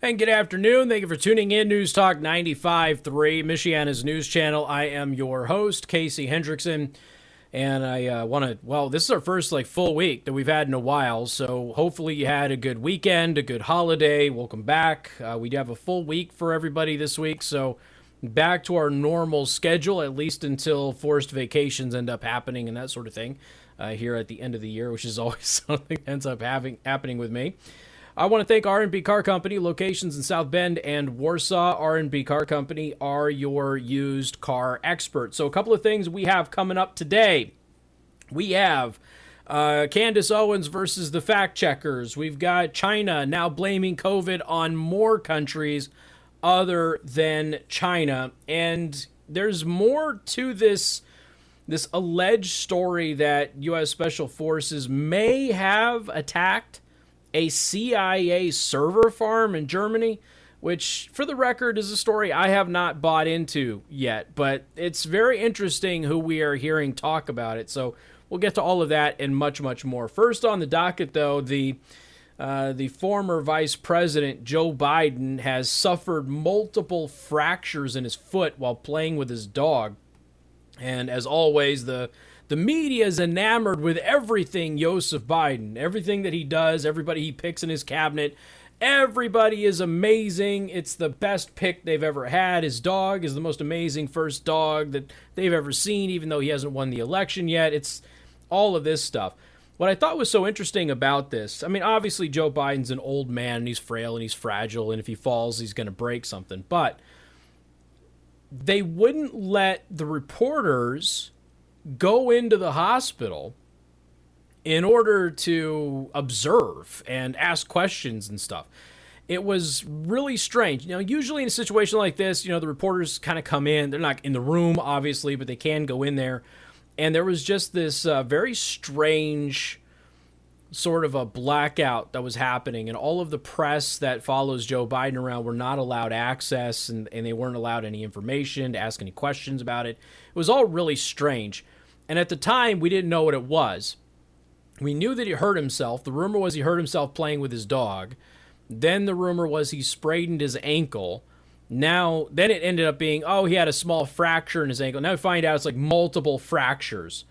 And good afternoon. Thank you for tuning in. News Talk 95.3, Michiana's news channel. I am your host, Casey Hendrickson. And I uh, want to, well, this is our first like full week that we've had in a while. So hopefully you had a good weekend, a good holiday. Welcome back. Uh, we do have a full week for everybody this week. So back to our normal schedule, at least until forced vacations end up happening and that sort of thing uh, here at the end of the year, which is always something that ends up having happening with me. I want to thank R&B Car Company, locations in South Bend and Warsaw. R&B Car Company are your used car experts. So a couple of things we have coming up today. We have uh, Candace Owens versus the fact checkers. We've got China now blaming COVID on more countries other than China. And there's more to this this alleged story that U.S. Special Forces may have attacked a CIA server farm in Germany, which, for the record, is a story I have not bought into yet. But it's very interesting who we are hearing talk about it. So we'll get to all of that and much, much more. First on the docket, though, the uh, the former vice president Joe Biden has suffered multiple fractures in his foot while playing with his dog. And as always, the the media is enamored with everything Joseph Biden, everything that he does, everybody he picks in his cabinet. Everybody is amazing. It's the best pick they've ever had. His dog is the most amazing first dog that they've ever seen, even though he hasn't won the election yet. It's all of this stuff. What I thought was so interesting about this, I mean, obviously, Joe Biden's an old man and he's frail and he's fragile, and if he falls, he's going to break something. But they wouldn't let the reporters go into the hospital in order to observe and ask questions and stuff. It was really strange. Know, usually in a situation like this, you know, the reporters kind of come in. They're not in the room, obviously, but they can go in there. And there was just this uh, very strange sort of a blackout that was happening, and all of the press that follows Joe Biden around were not allowed access, and, and they weren't allowed any information to ask any questions about it. It was all really strange. And at the time, we didn't know what it was. We knew that he hurt himself. The rumor was he hurt himself playing with his dog. Then the rumor was he sprained his ankle. Now, then it ended up being, oh, he had a small fracture in his ankle. Now we find out it's like multiple fractures.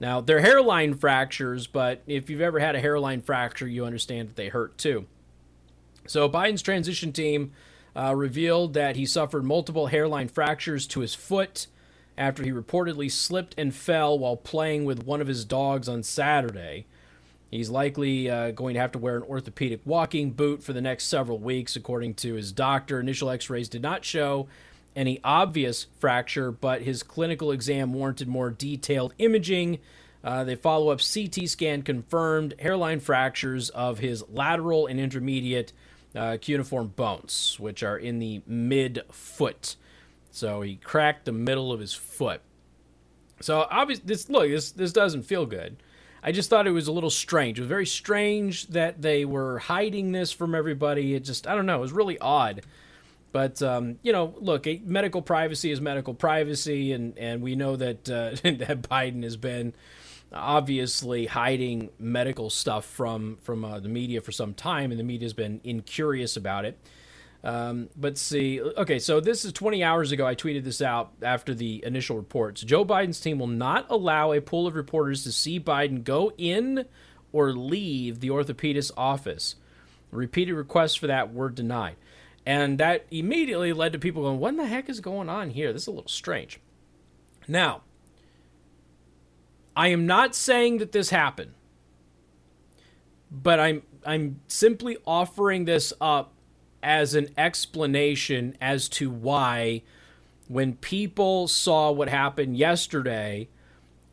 Now, they're hairline fractures, but if you've ever had a hairline fracture, you understand that they hurt too. So, Biden's transition team uh, revealed that he suffered multiple hairline fractures to his foot after he reportedly slipped and fell while playing with one of his dogs on Saturday. He's likely uh, going to have to wear an orthopedic walking boot for the next several weeks, according to his doctor. Initial x rays did not show any obvious fracture, but his clinical exam warranted more detailed imaging. Uh, the follow up CT scan confirmed hairline fractures of his lateral and intermediate uh, cuneiform bones, which are in the mid foot. So he cracked the middle of his foot. So obviously, this look this this doesn't feel good. I just thought it was a little strange. It was very strange that they were hiding this from everybody. It just I don't know. It was really odd. But um, you know, look, medical privacy is medical privacy, and and we know that uh, that Biden has been obviously hiding medical stuff from from uh, the media for some time, and the media has been incurious about it. Um, but see, okay, so this is 20 hours ago. I tweeted this out after the initial reports. Joe Biden's team will not allow a pool of reporters to see Biden go in or leave the orthopedist office. Repeated requests for that were denied. And that immediately led to people going, What in the heck is going on here? This is a little strange. Now, I am not saying that this happened, but I'm I'm simply offering this up as an explanation as to why, when people saw what happened yesterday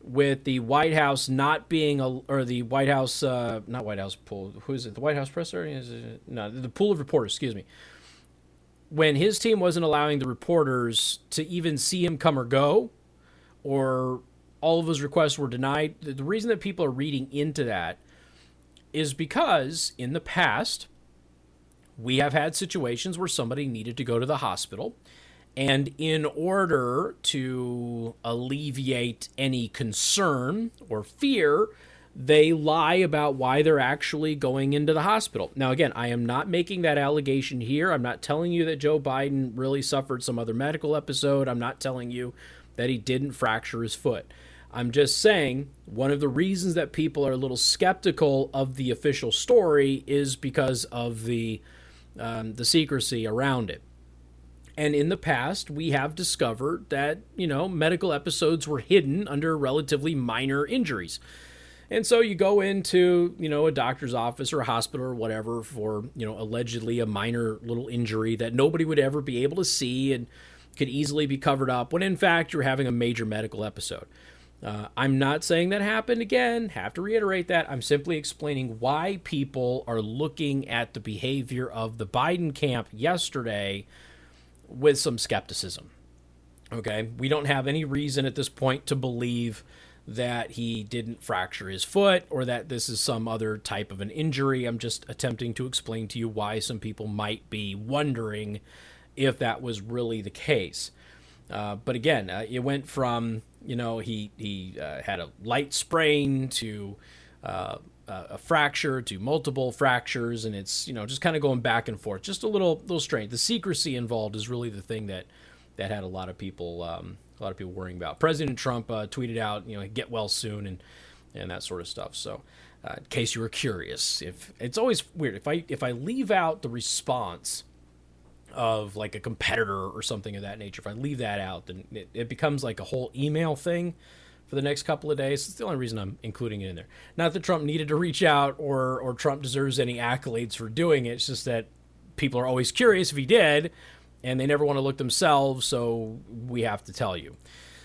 with the White House not being a, or the White House, uh, not White House pool, who is it? The White House press area? Is it, no, the pool of reporters, excuse me. When his team wasn't allowing the reporters to even see him come or go, or all of his requests were denied, the reason that people are reading into that is because in the past, we have had situations where somebody needed to go to the hospital. And in order to alleviate any concern or fear, they lie about why they're actually going into the hospital. Now, again, I am not making that allegation here. I'm not telling you that Joe Biden really suffered some other medical episode. I'm not telling you that he didn't fracture his foot. I'm just saying one of the reasons that people are a little skeptical of the official story is because of the um, the secrecy around it. And in the past, we have discovered that you know medical episodes were hidden under relatively minor injuries. And so you go into, you know, a doctor's office or a hospital or whatever for, you know, allegedly a minor little injury that nobody would ever be able to see and could easily be covered up when in fact you're having a major medical episode. Uh, I'm not saying that happened again, have to reiterate that. I'm simply explaining why people are looking at the behavior of the Biden camp yesterday with some skepticism. Okay, we don't have any reason at this point to believe that he didn't fracture his foot or that this is some other type of an injury. I'm just attempting to explain to you why some people might be wondering if that was really the case. Uh, but again, uh, it went from you know he he uh, had a light sprain to uh, a fracture to multiple fractures, and it's you know just kind of going back and forth, just a little little strange. The secrecy involved is really the thing that that had a lot of people um, a lot of people worrying about. President Trump uh, tweeted out, you know, get well soon and and that sort of stuff. So, uh, in case you were curious, if it's always weird if I if I leave out the response of like a competitor or something of that nature, if I leave that out, then it, it becomes like a whole email thing for the next couple of days. It's the only reason I'm including it in there. Not that Trump needed to reach out or or Trump deserves any accolades for doing it. It's just that people are always curious if he did and they never want to look themselves, so we have to tell you.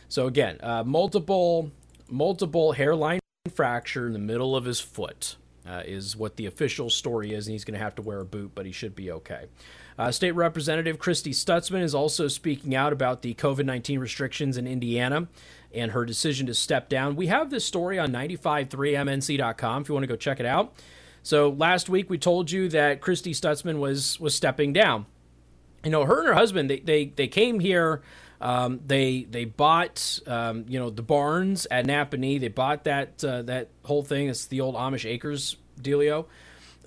So again, uh, multiple multiple hairline fracture in the middle of his foot uh, is what the official story is, and he's going to have to wear a boot, but he should be okay. Uh, State Representative Christy Stutzman is also speaking out about the COVID 19 restrictions in Indiana and her decision to step down. We have this story on 953mnc.com if you want to go check it out. So last week we told you that Christy Stutzman was was stepping down you know, her and her husband, they they, they came here. Um, they they bought um, you know the barns at Nappanee. They bought that uh, that whole thing. It's the old Amish Acres dealio.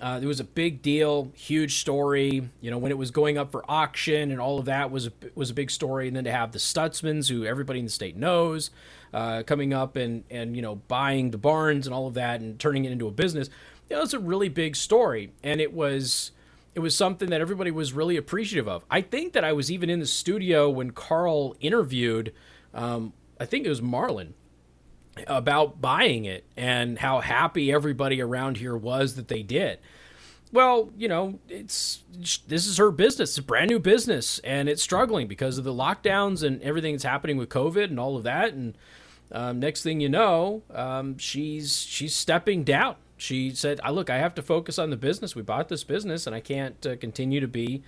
Uh, it was a big deal, huge story. You know, when it was going up for auction and all of that was a, was a big story. And then to have the Stutzmans, who everybody in the state knows, uh, coming up and and you know buying the barns and all of that and turning it into a business. You know, a really big story, and it was it was something that everybody was really appreciative of. I think that I was even in the studio when Carl interviewed, um, I think it was Marlin, about buying it and how happy everybody around here was that they did. Well, you know, it's this is her business. It's a brand new business, and it's struggling because of the lockdowns and everything that's happening with COVID and all of that. And um, next thing you know, um, she's she's stepping down she said, "I look, I have to focus on the business. We bought this business, and I can't uh, continue to be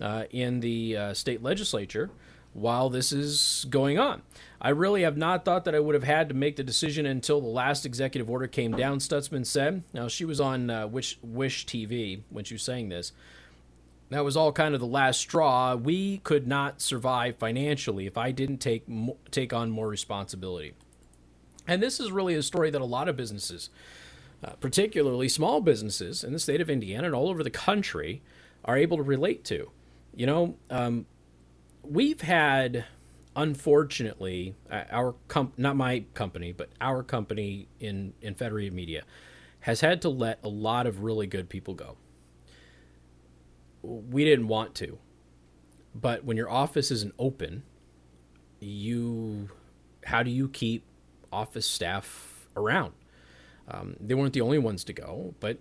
uh, in the uh, state legislature while this is going on. I really have not thought that I would have had to make the decision until the last executive order came down." Stutzman said. Now she was on uh, Wish Wish TV when she was saying this. That was all kind of the last straw. We could not survive financially if I didn't take take on more responsibility. And this is really a story that a lot of businesses uh, particularly small businesses in the state of Indiana and all over the country, are able to relate to. You know, um, we've had, unfortunately, uh, our comp- not my company, but our company in in Federated Media has had to let a lot of really good people go. We didn't want to, but when your office isn't open, you how do you keep office staff around? Um, they weren't the only ones to go, but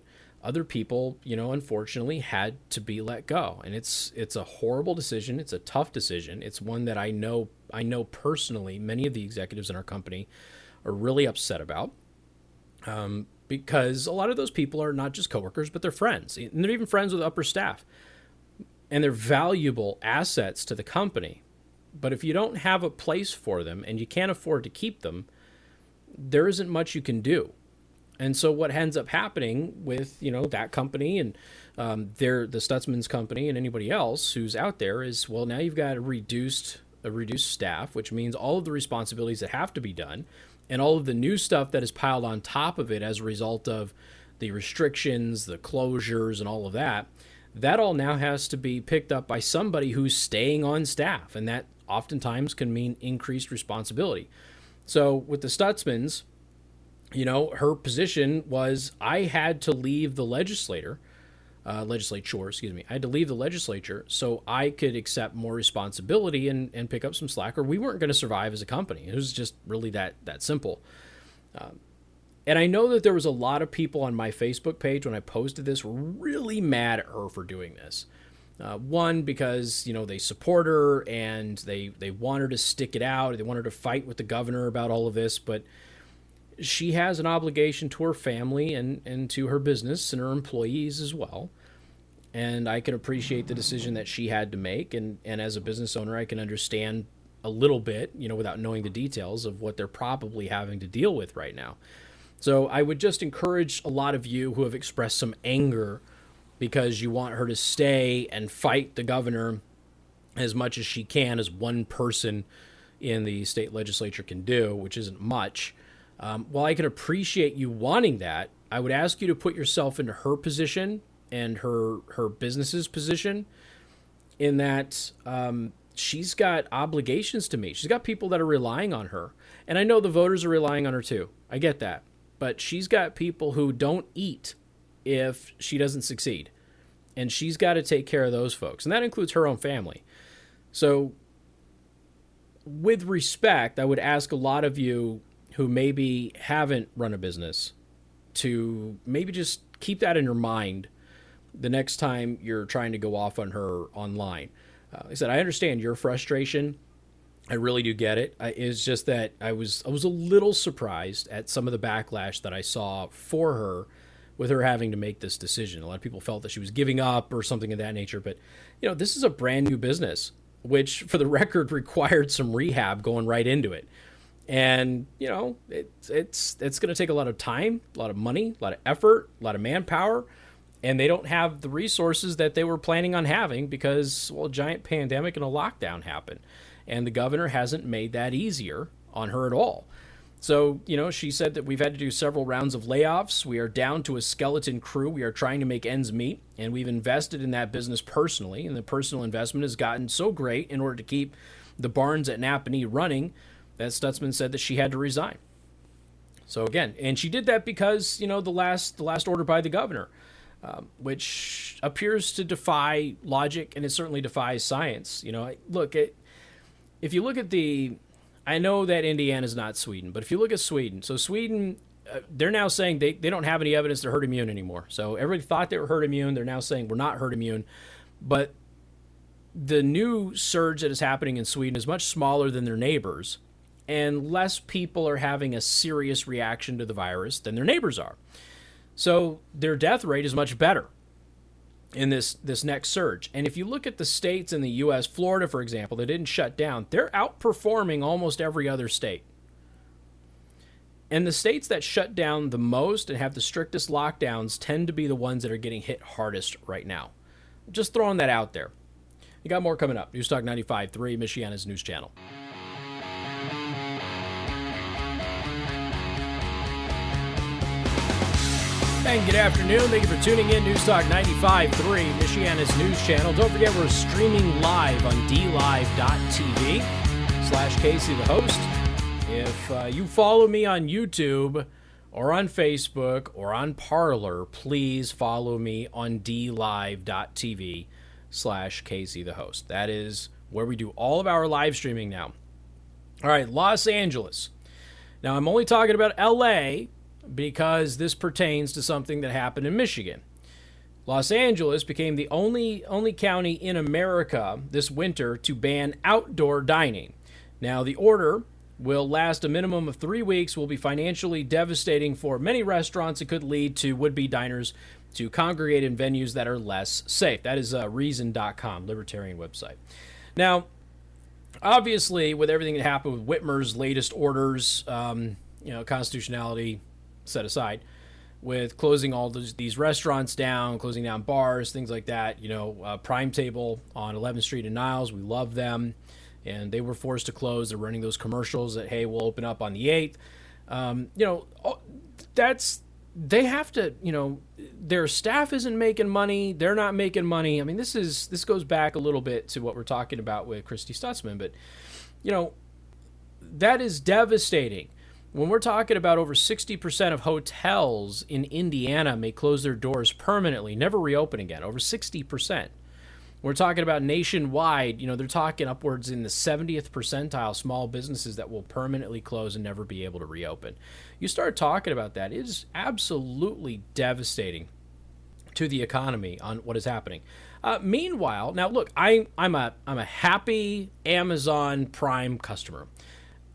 other people, you know, unfortunately had to be let go. And it's it's a horrible decision. It's a tough decision. It's one that I know I know personally many of the executives in our company are really upset about. Um, because a lot of those people are not just coworkers, but they're friends. And they're even friends with upper staff. And they're valuable assets to the company. But if you don't have a place for them and you can't afford to keep them, there isn't much you can do. And so what ends up happening with you know that company and um, their the Stutzman's company and anybody else who's out there is well now you've got a reduced a reduced staff, which means all of the responsibilities that have to be done and all of the new stuff that is piled on top of it as a result of the restrictions, the closures, and all of that, that all now has to be picked up by somebody who's staying on staff. And that oftentimes can mean increased responsibility. So with the Stutzmans, you know, her position was I had to leave the legislator, uh, legislature, excuse me. I had to leave the legislature so I could accept more responsibility and, and pick up some slack, or we weren't going to survive as a company. It was just really that that simple. Um, and I know that there was a lot of people on my Facebook page when I posted this really mad at her for doing this. Uh, one because you know they support her and they they want her to stick it out. They want her to fight with the governor about all of this, but she has an obligation to her family and and to her business and her employees as well. And I can appreciate the decision that she had to make, and and as a business owner, I can understand a little bit, you know, without knowing the details of what they're probably having to deal with right now. So I would just encourage a lot of you who have expressed some anger because you want her to stay and fight the governor as much as she can, as one person in the state legislature can do, which isn't much. Um, while I can appreciate you wanting that, I would ask you to put yourself into her position and her her business's position. In that um, she's got obligations to me. She's got people that are relying on her, and I know the voters are relying on her too. I get that but she's got people who don't eat if she doesn't succeed. And she's got to take care of those folks. And that includes her own family. So, with respect, I would ask a lot of you who maybe haven't run a business to maybe just keep that in your mind the next time you're trying to go off on her online. Uh, like I said, I understand your frustration I really do get it. it's just that I was I was a little surprised at some of the backlash that I saw for her with her having to make this decision. A lot of people felt that she was giving up or something of that nature, but you know, this is a brand new business which for the record required some rehab going right into it. And, you know, it's it's it's going to take a lot of time, a lot of money, a lot of effort, a lot of manpower, and they don't have the resources that they were planning on having because well, a giant pandemic and a lockdown happened and the governor hasn't made that easier on her at all. So, you know, she said that we've had to do several rounds of layoffs. We are down to a skeleton crew. We are trying to make ends meet, and we've invested in that business personally. And the personal investment has gotten so great in order to keep the barns at Nappanee running that Stutzman said that she had to resign. So again, and she did that because you know the last the last order by the governor, um, which appears to defy logic and it certainly defies science. You know, look, it, if you look at the, I know that Indiana is not Sweden, but if you look at Sweden, so Sweden, uh, they're now saying they, they don't have any evidence they're herd immune anymore. So everybody thought they were herd immune. They're now saying we're not herd immune. But the new surge that is happening in Sweden is much smaller than their neighbors, and less people are having a serious reaction to the virus than their neighbors are. So their death rate is much better in this this next surge. And if you look at the states in the US, Florida for example, that didn't shut down, they're outperforming almost every other state. And the states that shut down the most and have the strictest lockdowns tend to be the ones that are getting hit hardest right now. Just throwing that out there. You got more coming up. News Talk 95.3, Michiana's news channel. And good afternoon. Thank you for tuning in. News Talk 95.3, Michiana's news channel. Don't forget we're streaming live on dlive.tv slash Casey the host. If uh, you follow me on YouTube or on Facebook or on Parler, please follow me on dlive.tv slash Casey the host. That is where we do all of our live streaming now. All right, Los Angeles. Now, I'm only talking about LA because this pertains to something that happened in Michigan. Los Angeles became the only only county in America this winter to ban outdoor dining. Now, the order will last a minimum of three weeks, will be financially devastating for many restaurants. It could lead to would be diners to congregate in venues that are less safe. That is uh, reason.com, libertarian website. Now, obviously, with everything that happened with Whitmer's latest orders, um, you know, constitutionality, set aside with closing all those, these restaurants down, closing down bars, things like that. You know, uh, Prime Table on 11th Street in Niles, we love them, and they were forced to close. They're running those commercials that hey, we'll open up on the 8th. Um, you know, that's they have to. You know, their staff isn't making money. They're not making money. I mean, this is this goes back a little bit to what we're talking about with Christy Stutzman, but you know, that is devastating. When we're talking about over 60% of hotels in Indiana may close their doors permanently, never reopen again, over 60%. We're talking about nationwide, you know, they're talking upwards in the 70th percentile small businesses that will permanently close and never be able to reopen. You start talking about that, it is absolutely devastating to the economy on what is happening. Uh, meanwhile, now look, I, I'm a I'm a happy Amazon Prime customer.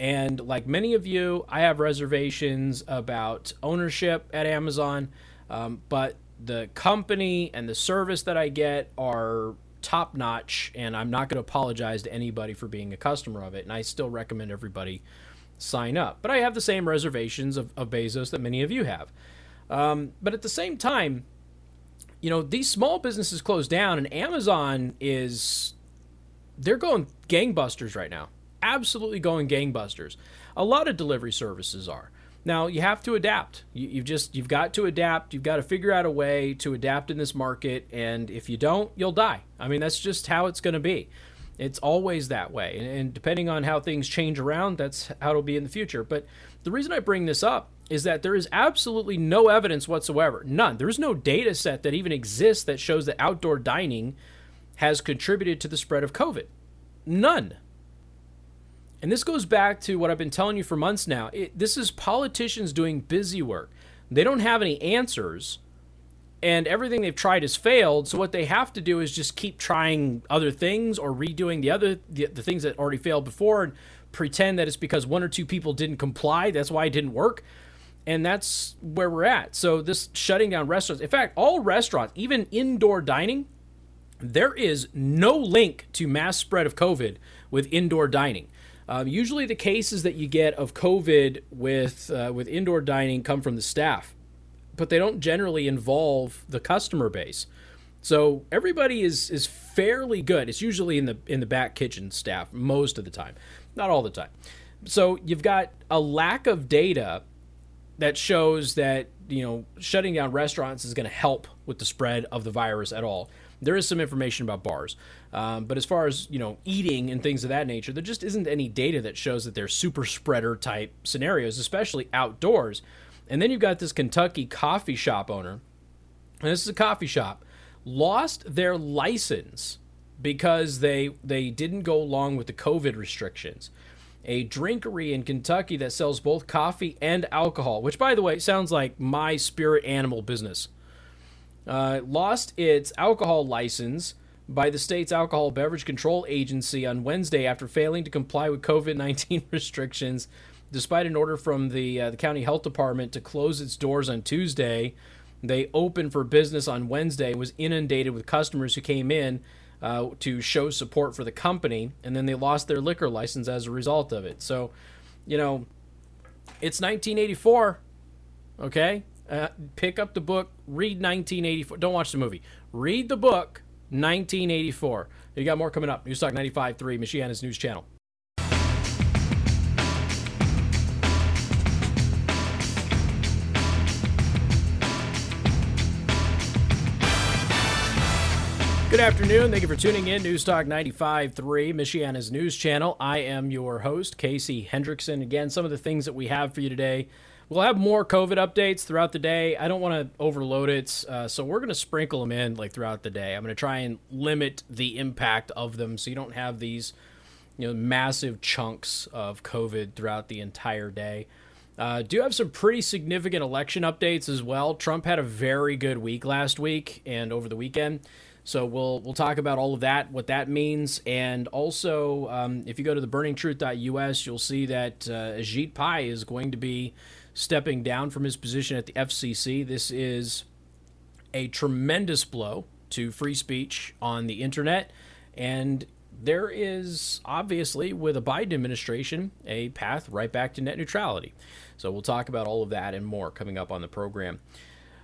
And like many of you, I have reservations about ownership at Amazon, um, but the company and the service that I get are top notch, and I'm not going to apologize to anybody for being a customer of it. And I still recommend everybody sign up. But I have the same reservations of, of Bezos that many of you have. Um, but at the same time, you know, these small businesses close down, and Amazon is, they're going gangbusters right now absolutely going gangbusters. A lot of delivery services are. Now you have to adapt. You, have just you've got to adapt. You've got to figure out a way to adapt in this market, and if you don't, you'll die. I mean, that's just how it's going to be. It's always that way, and, and depending on how things change around, that's how it'll be in the future. But the reason I bring this up is that there is absolutely no evidence whatsoever, none. There is no data set that even exists that shows that outdoor dining has contributed to the spread of COVID. None. And this goes back to what I've been telling you for months now. It, this is politicians doing busy work. They don't have any answers, and everything they've tried has failed. So what they have to do is just keep trying other things or redoing the other the, the things that already failed before and pretend that it's because one or two people didn't comply. That's why it didn't work. And that's where we're at. So this shutting down restaurants. In fact, all restaurants, even indoor dining, there is no link to mass spread of COVID with indoor dining. Um, usually, the cases that you get of COVID with uh, with indoor dining come from the staff, but they don't generally involve the customer base. So everybody is is fairly good. It's usually in the in the back kitchen staff most of the time, not all the time. So you've got a lack of data that shows that you know shutting down restaurants is going to help with the spread of the virus at all. There is some information about bars, um, but as far as you know, eating and things of that nature, there just isn't any data that shows that they're super spreader type scenarios, especially outdoors. And then you've got this Kentucky coffee shop owner, and this is a coffee shop, lost their license because they they didn't go along with the COVID restrictions. A drinkery in Kentucky that sells both coffee and alcohol, which by the way sounds like my spirit animal business uh, lost its alcohol license by the state's Alcohol Beverage Control Agency on Wednesday after failing to comply with COVID 19 restrictions, despite an order from the, uh, the county health department to close its doors on Tuesday. They opened for business on Wednesday, was inundated with customers who came in uh, to show support for the company, and then they lost their liquor license as a result of it. So, you know, it's 1984, okay? Uh, pick up the book, read 1984. Don't watch the movie. Read the book, 1984. You got more coming up. News Talk 95.3, Michiana's news channel. Good afternoon. Thank you for tuning in. News Talk 95.3, Michiana's news channel. I am your host, Casey Hendrickson. Again, some of the things that we have for you today We'll have more COVID updates throughout the day. I don't want to overload it, uh, so we're going to sprinkle them in like throughout the day. I'm going to try and limit the impact of them so you don't have these, you know, massive chunks of COVID throughout the entire day. Uh, do have some pretty significant election updates as well. Trump had a very good week last week and over the weekend. So we'll we'll talk about all of that, what that means, and also um, if you go to the burningtruth.us, you'll see that uh, Ajit Pai is going to be stepping down from his position at the FCC. This is a tremendous blow to free speech on the internet. And there is obviously, with a Biden administration, a path right back to net neutrality. So we'll talk about all of that and more coming up on the program.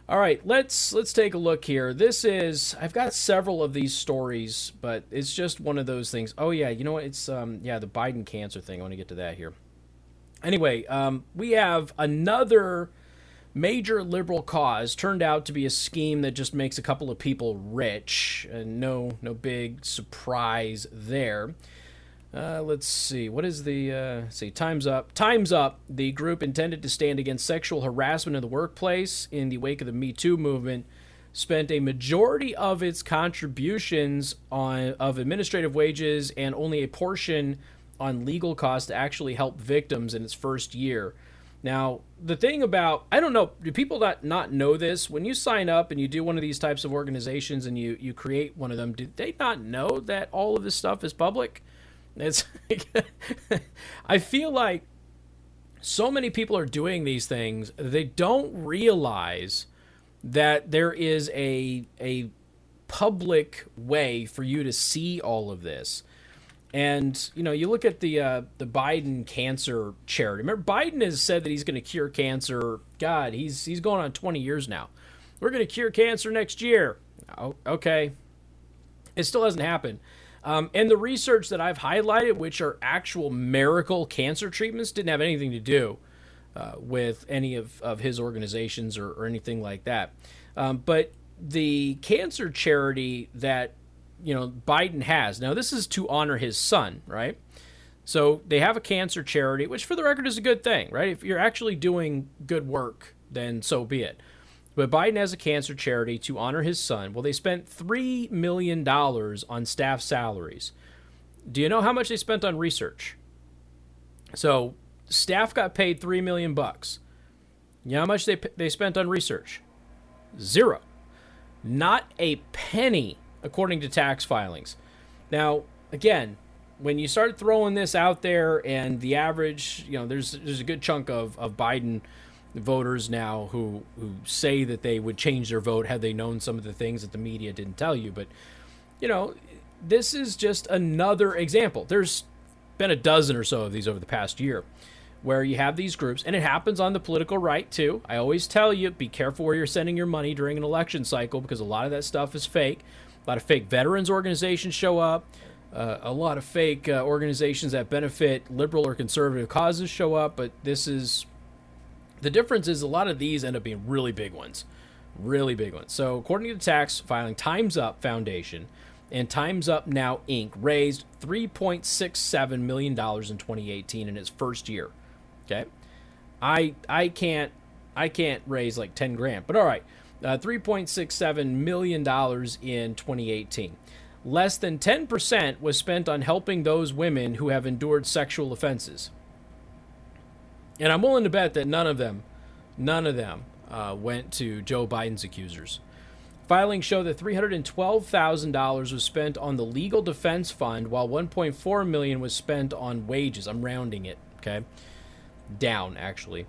All right, let's let's take a look here. This is I've got several of these stories, but it's just one of those things. Oh yeah, you know what? It's um yeah, the Biden cancer thing. I want to get to that here. Anyway, um, we have another major liberal cause turned out to be a scheme that just makes a couple of people rich. And no, no big surprise there. Uh, let's see. What is the uh, see? Time's up. Time's up. The group intended to stand against sexual harassment in the workplace in the wake of the Me Too movement spent a majority of its contributions on of administrative wages and only a portion on legal costs to actually help victims in its first year. Now, the thing about I don't know, do people not not know this? When you sign up and you do one of these types of organizations and you you create one of them, do they not know that all of this stuff is public? It's I feel like so many people are doing these things, they don't realize that there is a a public way for you to see all of this. And you know, you look at the uh, the Biden cancer charity. Remember, Biden has said that he's going to cure cancer. God, he's he's going on 20 years now. We're going to cure cancer next year. Oh, okay, it still hasn't happened. Um, and the research that I've highlighted, which are actual miracle cancer treatments, didn't have anything to do uh, with any of, of his organizations or, or anything like that. Um, but the cancer charity that you know Biden has now, this is to honor his son, right? So they have a cancer charity, which for the record is a good thing, right? If you're actually doing good work, then so be it. But Biden has a cancer charity to honor his son. Well, they spent $3 million on staff salaries. Do you know how much they spent on research? So, staff got paid 3 million bucks. You know how much they they spent on research? Zero. Not a penny according to tax filings. Now, again, when you start throwing this out there and the average, you know, there's there's a good chunk of of Biden voters now who who say that they would change their vote had they known some of the things that the media didn't tell you. But you know this is just another example. There's been a dozen or so of these over the past year where you have these groups and it happens on the political right too. I always tell you be careful where you're sending your money during an election cycle because a lot of that stuff is fake a lot of fake veterans organizations show up uh, a lot of fake uh, organizations that benefit liberal or conservative causes show up but this is the difference is a lot of these end up being really big ones, really big ones. So according to the tax filing, Times Up Foundation and Times Up Now Inc. raised 3.67 million dollars in 2018 in its first year. Okay, I I can't I can't raise like 10 grand, but all right, uh, 3.67 million dollars in 2018. Less than 10% was spent on helping those women who have endured sexual offenses. And I'm willing to bet that none of them, none of them uh, went to Joe Biden's accusers. Filings show that $312,000 was spent on the legal defense fund, while 1.4 million was spent on wages. I'm rounding it, okay, down actually,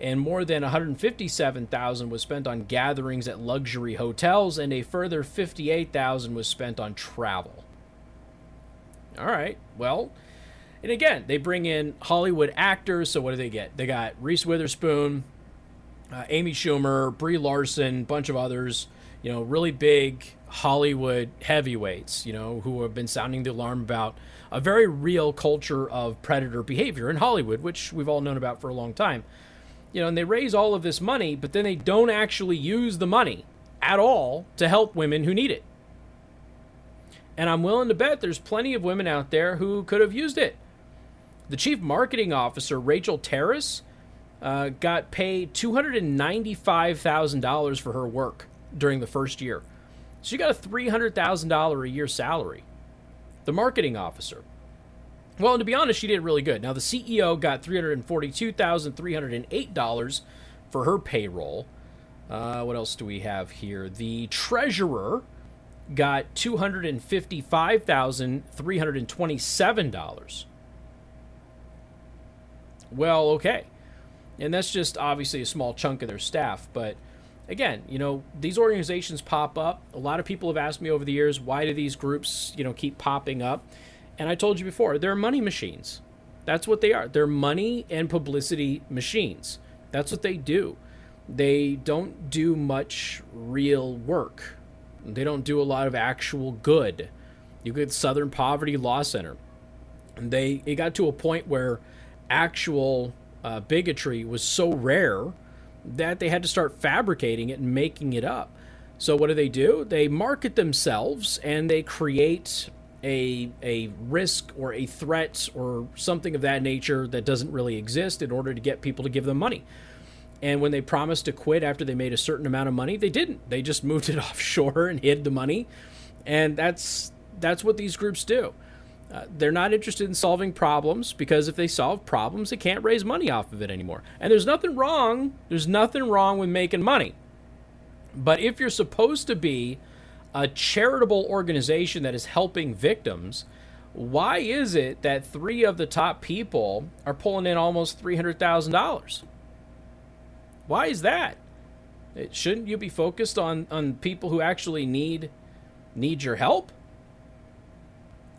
and more than 157,000 was spent on gatherings at luxury hotels, and a further 58,000 was spent on travel. All right, well, and again, they bring in Hollywood actors. So what do they get? They got Reese Witherspoon, uh, Amy Schumer, Brie Larson, bunch of others. You know, really big Hollywood heavyweights. You know, who have been sounding the alarm about a very real culture of predator behavior in Hollywood, which we've all known about for a long time. You know, and they raise all of this money, but then they don't actually use the money at all to help women who need it. And I'm willing to bet there's plenty of women out there who could have used it. The chief marketing officer, Rachel Terrace, uh, got paid $295,000 for her work during the first year. She got a $300,000 a year salary. The marketing officer. Well, and to be honest, she did really good. Now, the CEO got $342,308 for her payroll. Uh, what else do we have here? The treasurer got $255,327. Well, okay. And that's just obviously a small chunk of their staff. But again, you know, these organizations pop up. A lot of people have asked me over the years, why do these groups, you know, keep popping up? And I told you before, they're money machines. That's what they are. They're money and publicity machines. That's what they do. They don't do much real work. They don't do a lot of actual good. You get Southern Poverty Law Center. They it got to a point where actual uh, bigotry was so rare that they had to start fabricating it and making it up. So what do they do? They market themselves and they create a a risk or a threat or something of that nature that doesn't really exist in order to get people to give them money. And when they promised to quit after they made a certain amount of money, they didn't. They just moved it offshore and hid the money. And that's that's what these groups do. Uh, they're not interested in solving problems because if they solve problems, they can't raise money off of it anymore. And there's nothing wrong. There's nothing wrong with making money. But if you're supposed to be a charitable organization that is helping victims, why is it that three of the top people are pulling in almost $300,000? Why is that? It, shouldn't you be focused on, on people who actually need need your help?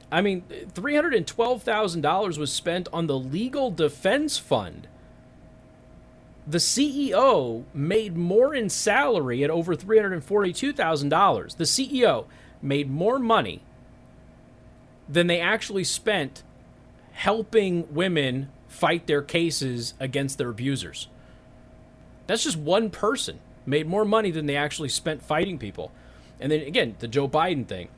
I mean, $312,000 was spent on the legal defense fund the CEO made more in salary at over $342,000. The CEO made more money than they actually spent helping women fight their cases against their abusers. That's just one person made more money than they actually spent fighting people. And then again, the Joe Biden thing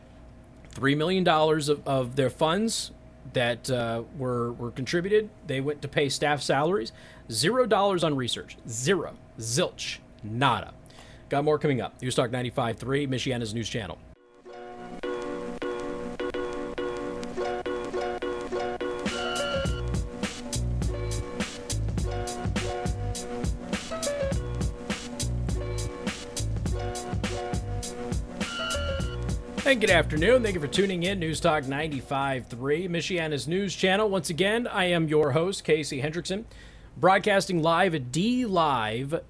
$3 million of, of their funds that uh, were, were contributed, they went to pay staff salaries. Zero dollars on research. Zero. Zilch. Nada. Got more coming up. News Talk 95.3, Michiana's news channel. Good afternoon. Thank you for tuning in. News Talk 95.3, Michiana's news channel. Once again, I am your host, Casey Hendrickson broadcasting live at dlive.tv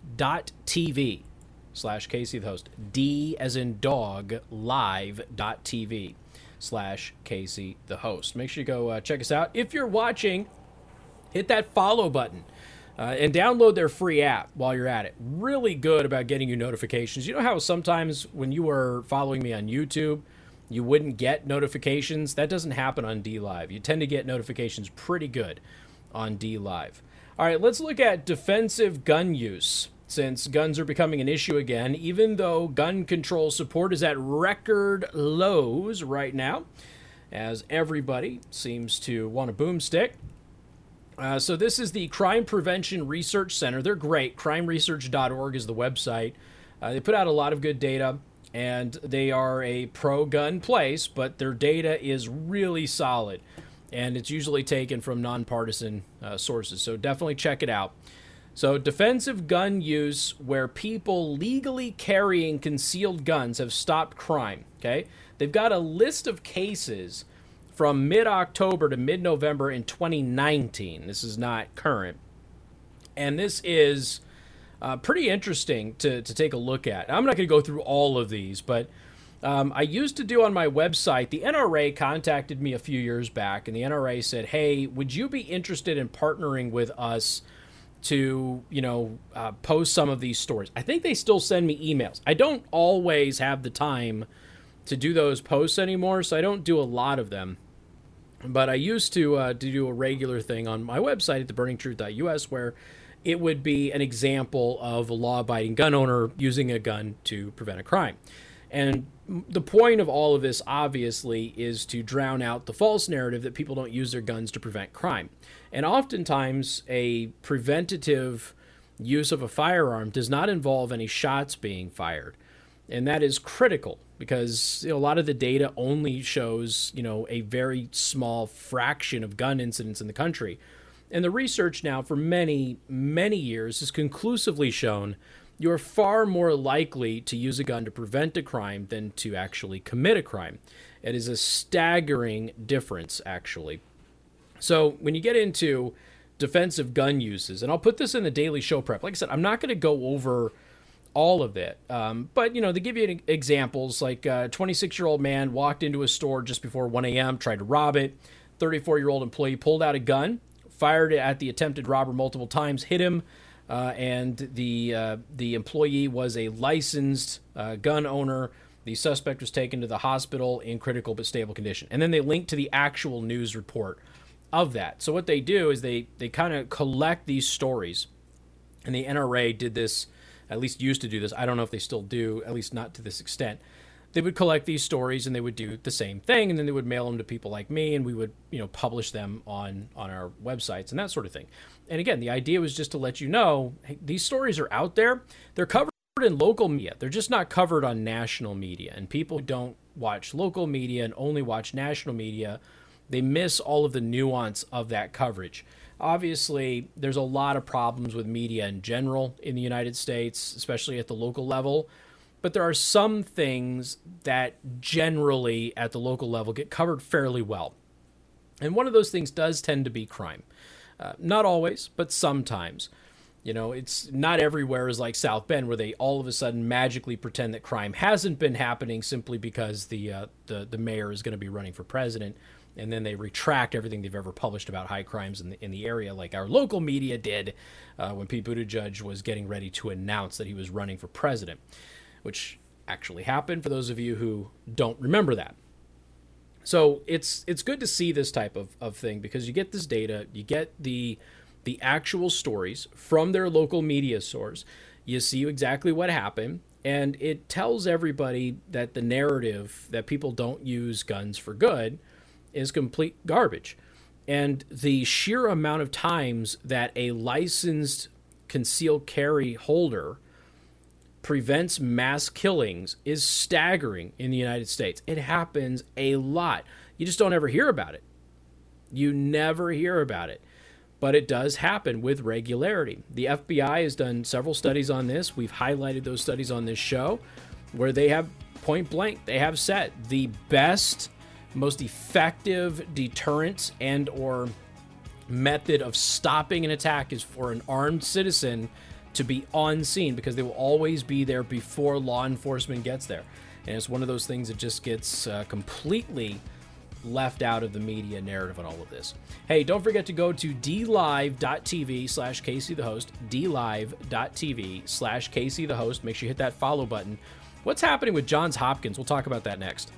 slash Casey the host. D as in dog, live.tv slash Casey the host. Make sure you go uh, check us out. If you're watching, hit that follow button. Uh, and download their free app while you're at it. Really good about getting you notifications. You know how sometimes when you are following me on YouTube, you wouldn't get notifications? That doesn't happen on D Live. You tend to get notifications pretty good on D Live. All right, let's look at defensive gun use since guns are becoming an issue again, even though gun control support is at record lows right now, as everybody seems to want a boomstick. Uh, so, this is the Crime Prevention Research Center. They're great. CrimeResearch.org is the website. Uh, they put out a lot of good data, and they are a pro gun place, but their data is really solid and it's usually taken from nonpartisan uh, sources. So definitely check it out. So, defensive gun use where people legally carrying concealed guns have stopped crime. Okay. They've got a list of cases from mid October to mid November in 2019. This is not current. And this is uh, pretty interesting to, to take a look at. I'm not going to go through all of these, but um, I used to do on my website, the NRA contacted me a few years back, and the NRA said, Hey, would you be interested in partnering with us to, you know, uh, post some of these stories? I think they still send me emails. I don't always have the time to do those posts anymore, so I don't do a lot of them. But I used to, uh, to do a regular thing on my website at theburningtruth.us where it would be an example of a law abiding gun owner using a gun to prevent a crime. And the point of all of this, obviously, is to drown out the false narrative that people don't use their guns to prevent crime. And oftentimes, a preventative use of a firearm does not involve any shots being fired. And that is critical because you know, a lot of the data only shows, you know, a very small fraction of gun incidents in the country. And the research now for many, many years has conclusively shown you're far more likely to use a gun to prevent a crime than to actually commit a crime. It is a staggering difference, actually. So when you get into defensive gun uses, and I'll put this in the daily show prep. Like I said, I'm not going to go over all of it, um, but you know, they give you examples. Like a 26 year old man walked into a store just before 1 a.m., tried to rob it. 34 year old employee pulled out a gun, fired at the attempted robber multiple times, hit him uh, and the uh, the employee was a licensed uh, gun owner. The suspect was taken to the hospital in critical but stable condition. And then they link to the actual news report of that. So what they do is they they kind of collect these stories, and the NRA did this, at least used to do this. I don't know if they still do, at least not to this extent. They would collect these stories and they would do the same thing, and then they would mail them to people like me, and we would you know publish them on on our websites and that sort of thing. And again, the idea was just to let you know hey, these stories are out there. They're covered in local media. They're just not covered on national media, and people who don't watch local media and only watch national media they miss all of the nuance of that coverage. Obviously, there's a lot of problems with media in general in the United States, especially at the local level. But there are some things that generally at the local level get covered fairly well. And one of those things does tend to be crime. Uh, not always, but sometimes. You know, it's not everywhere is like South Bend where they all of a sudden magically pretend that crime hasn't been happening simply because the uh, the the mayor is going to be running for president and then they retract everything they've ever published about high crimes in the, in the area, like our local media did uh, when Pete Buttigieg was getting ready to announce that he was running for president, which actually happened for those of you who don't remember that. So it's it's good to see this type of, of thing because you get this data, you get the the actual stories from their local media source, you see exactly what happened, and it tells everybody that the narrative that people don't use guns for good is complete garbage. And the sheer amount of times that a licensed concealed carry holder prevents mass killings is staggering in the United States. It happens a lot. You just don't ever hear about it. You never hear about it. But it does happen with regularity. The FBI has done several studies on this. We've highlighted those studies on this show where they have point blank, they have said the best most effective deterrent and or method of stopping an attack is for an armed citizen to be on scene because they will always be there before law enforcement gets there. And it's one of those things that just gets uh, completely left out of the media narrative on all of this. Hey, don't forget to go to dlive.tv slash Casey the host, dlive.tv slash Casey the host. Make sure you hit that follow button. What's happening with Johns Hopkins? We'll talk about that next.